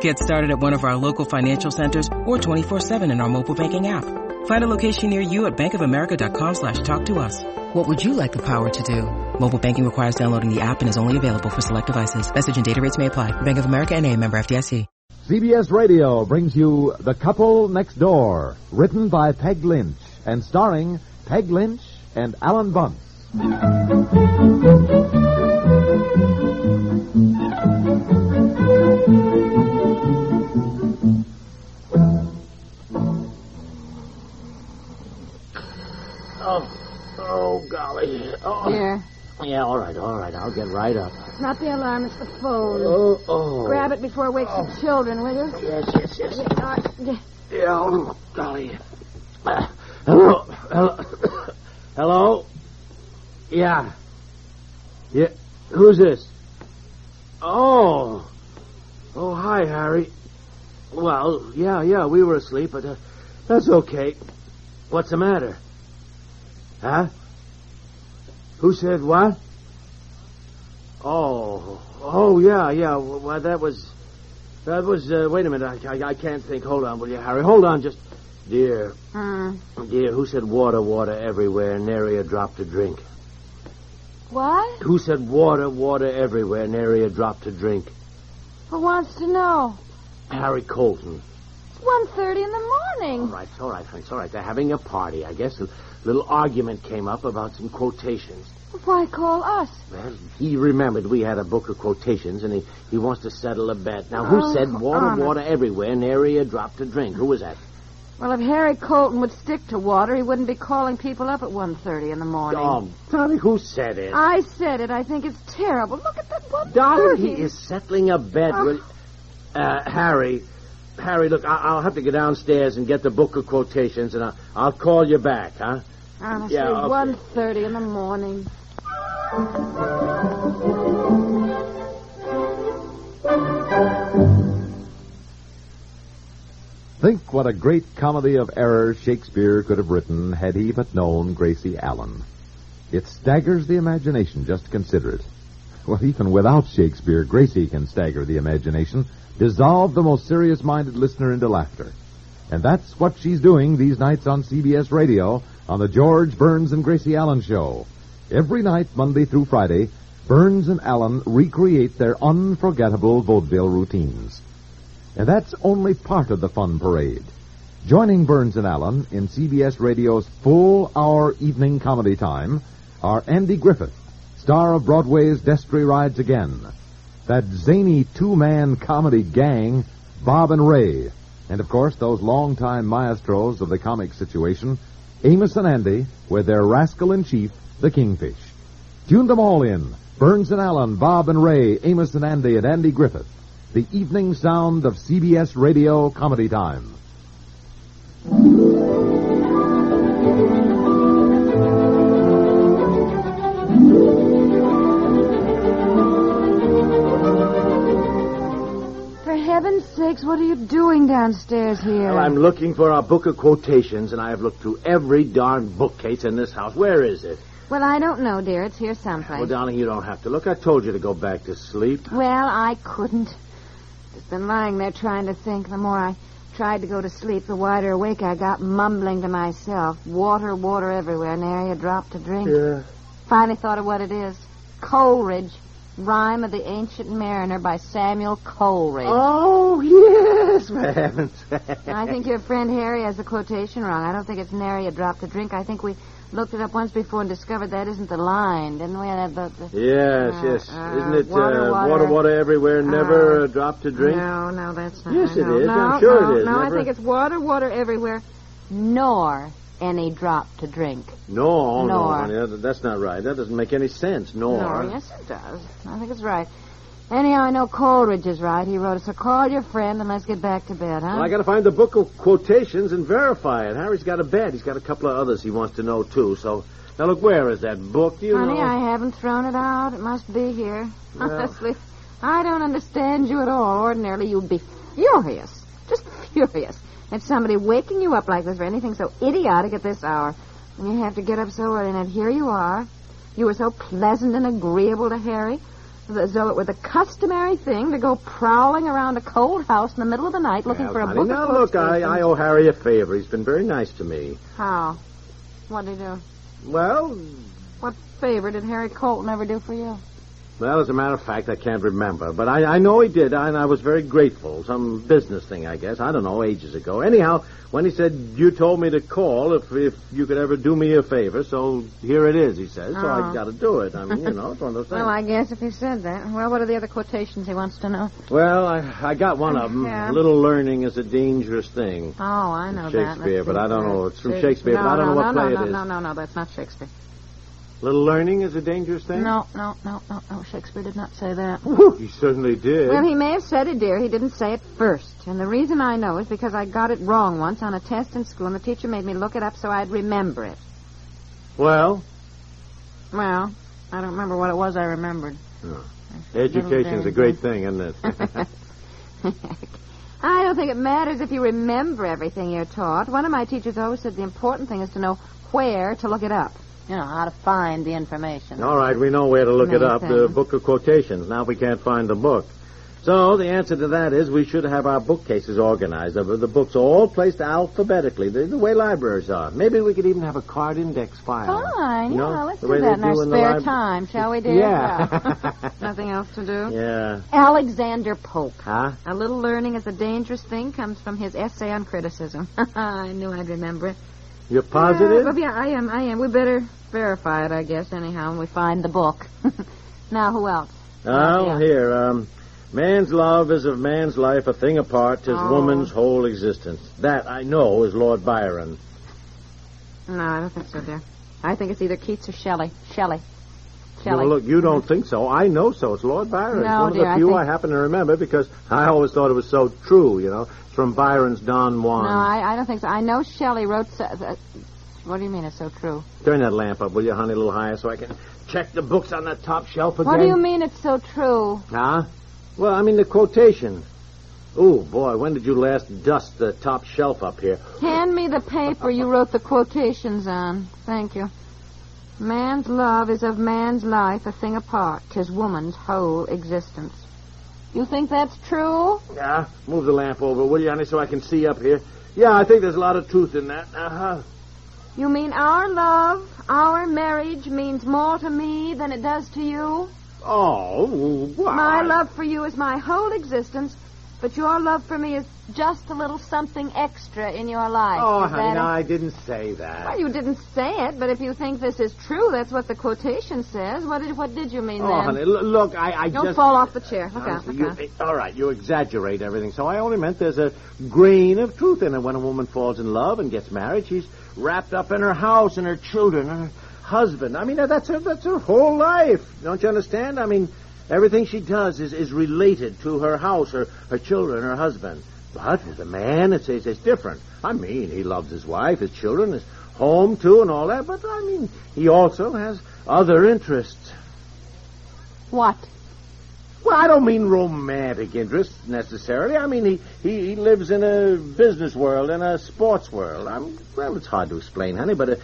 Get started at one of our local financial centers or 24-7 in our mobile banking app. Find a location near you at bankofamerica.com slash talk to us. What would you like the power to do? Mobile banking requires downloading the app and is only available for select devices. Message and data rates may apply. Bank of America and a member FDIC. CBS Radio brings you The Couple Next Door, written by Peg Lynch and starring Peg Lynch and Alan Bunce. Yeah, all right, all right. I'll get right up. It's not the alarm, it's the phone. Oh, oh. Grab it before it wakes the children, will you? Yes, yes, yes. Yeah, all right. Yeah. Yeah, oh, golly. Uh, hello, hello, hello. Yeah. Yeah. Who's this? Oh. Oh, hi, Harry. Well, yeah, yeah, we were asleep, but uh, that's okay. What's the matter? Huh? Who said what? Oh, oh yeah, yeah. Well, that was, that was. Uh, wait a minute, I, I, I can't think. Hold on, will you, Harry? Hold on, just, dear, Hmm. dear. Who said water, water everywhere, nary a drop to drink? What? Who said water, water everywhere, nary a drop to drink? Who wants to know? Harry Colton. It's 1.30 in the morning. All right, it's all right, it's all right. They're having a party, I guess. A little argument came up about some quotations. Why call us? Well, he remembered we had a book of quotations, and he, he wants to settle a bet. Now, who Oh, said water, honest. water everywhere, nary a drop to drink? Who was that? Well, if Harry Colton would stick to water, he wouldn't be calling people up at 1.30 in the morning. Oh, Dolly, who said it? I said it. I think it's terrible. Look at that 1.30. Dolly, he is settling a bet. Oh. Will... Uh, Harry, Harry, look, I- I'll have to go downstairs and get the book of quotations, and I'll, I'll call you back, huh? Honestly, Yeah, okay. 1.30 in the morning. Think what a great comedy of errors Shakespeare could have written had he but known Gracie Allen. It staggers the imagination just to consider it. Well, even without Shakespeare, Gracie can stagger the imagination, dissolve the most serious minded listener into laughter. And that's what she's doing these nights on CBS Radio on the George Burns and Gracie Allen Show. Every night, Monday through Friday, Burns and Allen recreate their unforgettable vaudeville routines. And that's only part of the fun parade. Joining Burns and Allen in CBS Radio's full hour evening comedy time are Andy Griffith, star of Broadway's Destry Rides Again, that zany two-man comedy gang, Bob and Ray, and of course those longtime maestros of the comic situation, Amos and Andy, with their rascal in chief, the Kingfish. Tune them all in. Burns and Allen, Bob and Ray, Amos and Andy, and Andy Griffith. The evening sound of CBS Radio Comedy Time. Sakes, what are you doing downstairs here? Well, I'm looking for our book of quotations, and I have looked through every darn bookcase in this house. Where is it? Well, I don't know, dear. It's here someplace. Well, darling, you don't have to look. I told you to go back to sleep. Well, I couldn't. Just been lying there trying to think. The more I tried to go to sleep, the wider awake I got, mumbling to myself. Water, water everywhere, nary a drop to drink. Yeah. Finally thought of what it is. Coleridge. Rime of the Ancient Mariner by Samuel Coleridge. Oh, yes, for heaven's sake. I think your friend Harry has the quotation wrong. I don't think it's nary a drop to drink. I think we looked it up once before and discovered that isn't the line, didn't we? That, the, the, Yes, Uh, yes. uh, Isn't it water, uh, water. water, water everywhere, never a drop to drink? No, no, that's not. Yes, it is. No, I'm sure no, it is. No, I think it's water, water everywhere, nor any drop to drink. No, no, Nor. honey, that, that's not right. That doesn't make any sense. Nor. Nor, yes, it does. I think it's right. Anyhow, I know Coleridge is right. He wrote us, so call your friend and let's get back to bed, huh? Well, I got to find the book of quotations and verify it. Harry's got a bet. He's got a couple of others he wants to know too. So now look, where is that book? Do you Honey, know? I haven't thrown it out. It must be here. Well- Honestly, I don't understand you at all. Ordinarily, you'd be furious. Just furious. At somebody waking you up like this for anything so idiotic at this hour. And you have to get up so early, and here you are. You were so pleasant and agreeable to Harry, as though it were the customary thing to go prowling around a cold house in the middle of the night looking Yeah, for a honey, book now look, I. I owe Harry a favor. He's been very nice to me. How? What did he do? Well, What favor did Harry Colton ever do for you? Well, as a matter of fact, I can't remember, but I, I know he did, and I was very grateful. Some business thing, I guess. I don't know, ages ago. Anyhow, when he said you told me to call if if you could ever do me a favor, so here it is. He says, so I've oh. got to do it. I mean, you know, it's one of those things. Well, I guess if he said that. Well, what are the other quotations he wants to know? Well, I, I got one of them. Yeah. Little learning is a dangerous thing. Oh, I know that. Shakespeare, but. I don't know. It's from Shakespeare, no, but I don't no, know what no, play no, it is. No, no, no, that's not Shakespeare. Little learning is a dangerous thing? No, no, no, no, no. Shakespeare did not say that. He certainly did. Well, he may have said it, dear. He didn't say it first. And the reason I know is because I got it wrong once on a test in school, and the teacher made me look it up so I'd remember it. Well, Well, I don't remember what it was I remembered. education's a great thing, isn't it? I don't think it matters if you remember everything you're taught. One of my teachers always said the important thing is to know where to look it up. You know, how to find the information. All right, we know where to look it up. The book of quotations. Now we can't find the book. So the answer to that is we should have our bookcases organized. The, the books all placed alphabetically, the, the way libraries are. Maybe we could even have a card index file. Fine, You know, yeah, let's the do way that they in our in spare lib- time, shall we, dear? Yeah. Nothing else to do? Yeah. Alexander Pope. Huh? A little learning is a dangerous thing comes from his essay on criticism. I knew I'd remember it. You're positive? Uh, yeah, I am, I am. We better verify it, I guess, anyhow, when we find the book. now, who else? Oh, Yeah. here. Um, man's love is of man's life a thing apart, 'tis Oh. woman's whole existence. That I know is Lord Byron. No, I don't think so, dear. I think it's either Keats or Shelley. Shelley. Shelley. Well, look, you don't think so. I know so. It's Lord Byron. No, one of dear, the I few think- I, happen to remember because I always thought it was so true, you know. It's from Byron's Don Juan. No, I, I don't think so. I know Shelley wrote. So, uh, what do you mean it's so true? Turn that lamp up, will you, honey, a little higher so I can check the books on that top shelf again? What do you mean it's so true? Huh? Well, I mean the quotation. Oh, boy, when did you last dust the top shelf up here? Hand me the paper you wrote the quotations on. Thank you. Man's love is of man's life a thing apart, 'tis woman's whole existence. You think that's true? Yeah, move the lamp over, will you, honey, so I can see up here? Yeah, I think there's a lot of truth in that. Uh-huh. You mean our love, our marriage means more to me than it does to you? Oh, why? My love for you is my whole existence, but your love for me is just a little something extra in your life. Oh, honey, no. I didn't say that. Well, you didn't say it, but if you think this is true, that's what the quotation says. What did what did you mean Oh, then? honey, l- look, I, I Don't just... fall off the chair. Look out, look you, out. all right, you exaggerate everything. So I only meant there's a grain of truth in it. When a woman falls in love and gets married, she's wrapped up in her house and her children and her husband. I mean, that's her, that's her whole life. Don't you understand? I mean, everything she does is, is related to her house, her, her children, her husband. But with a man, it's, it's, it's different. I mean, he loves his wife, his children, his home, too, and all that. But, I mean, he also has other interests. What? Well, I don't mean romantic interests necessarily. I mean he, he, he lives in a business world and a sports world. I'm, well, it's hard to explain, honey. But uh,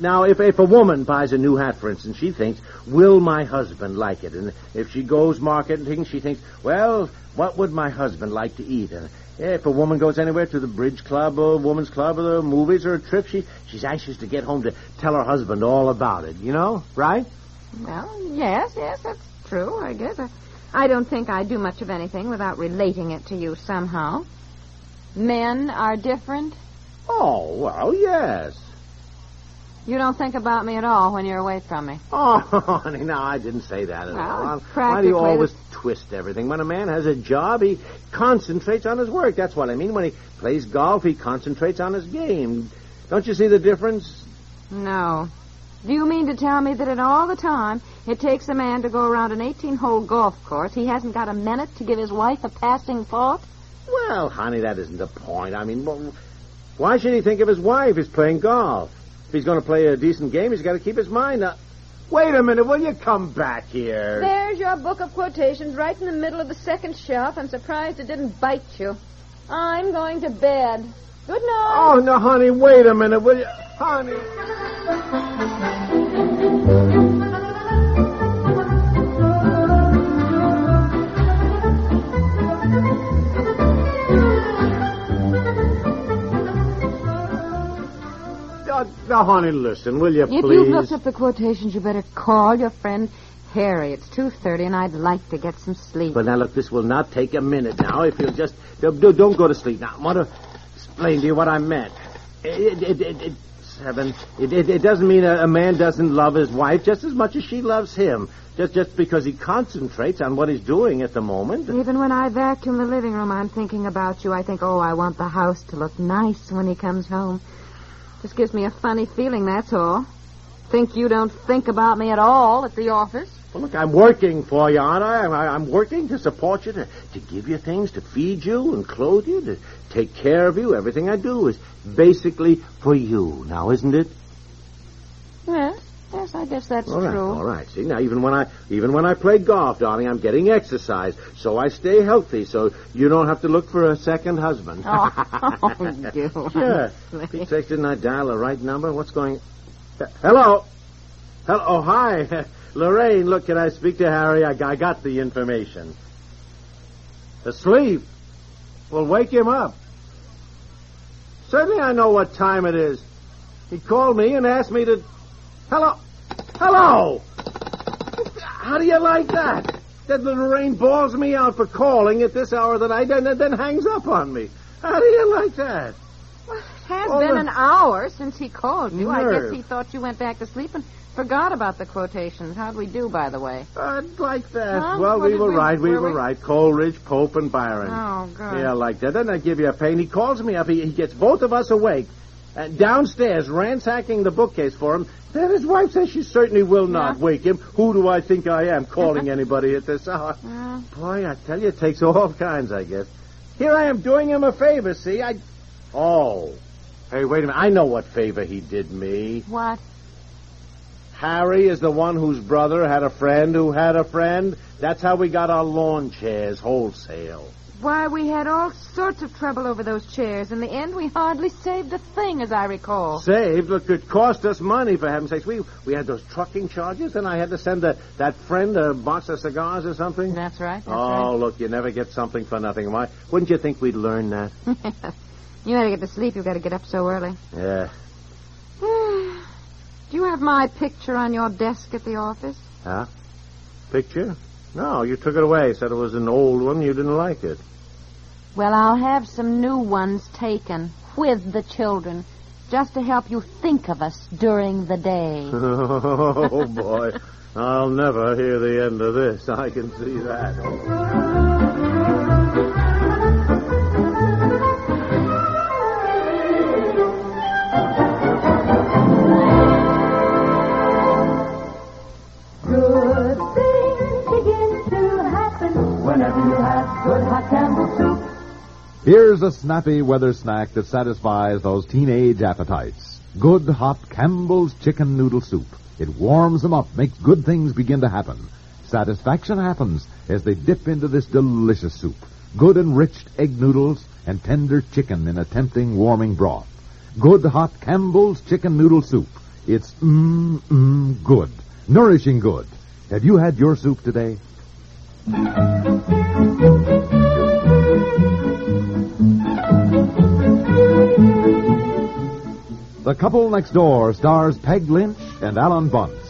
now, if if a woman buys a new hat, for instance, she thinks, "Will my husband like it?" And if she goes marketing, she thinks, "Well, what would my husband like to eat?" And if a woman goes anywhere to the bridge club or woman's club or the movies or a trip, she she's anxious to get home to tell her husband all about it. You know, right? Well, yes, yes, that's true, I guess. I, I don't think I'd do much of anything without relating it to you somehow. Men are different. Oh well, yes. You don't think about me at all when you're away from me. Oh, honey, no, I didn't say that at Well, all. Why do you always the- twist everything? When a man has a job, he concentrates on his work. That's what I mean. When he plays golf, he concentrates on his game. Don't you see the difference? No. Do you mean to tell me that at all the time it takes a man to go around an 18-hole golf course, he hasn't got a minute to give his wife a passing thought? Well, honey, that isn't the point. I mean, well, why should he think of his wife? He's playing golf. If he's going to play a decent game, he's got to keep his mind up. Wait a minute, will you come back here? There's your book of quotations right in the middle of the second shelf. I'm surprised it didn't bite you. I'm going to bed. Good night. Oh, no, honey, wait a minute, will you? Honey. Now, honey, listen, will you If please? you've looked up the quotations, you better call your friend Harry. It's 2.30 and I'd like to get some sleep. But now, look, this will not take a minute now. If you'll just. Don't, don't go to sleep now. To explain to you what I meant. It, it, it, it, seven. It, doesn't mean a, a man doesn't love his wife just as much as she loves him. Just, just because he concentrates on what he's doing at the moment. Even when I vacuum the living room, I'm thinking about you. I think, oh, I want the house to look nice when he comes home. Just gives me a funny feeling, that's all. Think you don't think about me at all at the office? Well, look, I'm working for you, aren't I? I'm, I'm working to support you, to, to give you things, to feed you and clothe you, to take care of you. Everything I do is basically for you. Now, isn't it? Yes, yes, I guess that's All right, true. all right. See now, even when I even when I play golf, darling, I'm getting exercise, so I stay healthy. So you don't have to look for a second husband. Oh, you. sure. Pete didn't I dial the right number? What's going? Hello. Hello. Oh, hi, Lorraine. Look, can I speak to Harry? I, I got the information. Asleep. Well, wake him up. Certainly, I know what time it is. He called me and asked me to. Hello. Hello. How do you like that? That Lorraine bawls me out for calling at this hour of the night and then hangs up on me. How do you like that? Has been the- an hour since he called you. I guess he thought you went back to sleep and forgot about the quotations. How'd we do, by the way? I'd like that. Huh? Well, we were we- right. We were were we? right. Coleridge, Pope, and Byron. Oh, God. Yeah, like that. Doesn't that give you a pain? He calls me up. He, he gets both of us awake. Uh, downstairs, ransacking the bookcase for him. Then his wife says she certainly will not Yeah. wake him. Who do I think I am calling anybody at this hour? Yeah. Boy, I tell you, it takes all kinds, I guess. Here I am doing him a favor, see? I. Oh. Hey, wait a minute. I know what favor he did me. What? Harry is the one whose brother had a friend who had a friend. That's how we got our lawn chairs wholesale. Why, we had all sorts of trouble over those chairs. In the end, we hardly saved a thing, as I recall. Saved? Look, it cost us money, for heaven's sakes. We we had those trucking charges, and I had to send a, that friend a box of cigars or something. That's right. That's oh, look, you never get something for nothing. Why? Wouldn't you think we'd learn that? you gotta get to sleep. You've gotta get up so early. yeah. Do you have my picture on your desk at the office? Huh? Picture? No, you took it away. Said it was an old one. You didn't like it. Well, I'll have some new ones taken with the children, just to help you think of us during the day. oh, boy. I'll never hear the end of this. I can see that. Here's a snappy weather snack that satisfies those teenage appetites. Good hot Campbell's chicken noodle soup. It warms them up, makes good things begin to happen. Satisfaction happens as they dip into this delicious soup. Good enriched egg noodles and tender chicken in a tempting warming broth. Good hot Campbell's chicken noodle soup. It's mmm, mmm, good. Nourishing good. Have you had your soup today? The Couple Next Door stars Peg Lynch and Alan Bunce.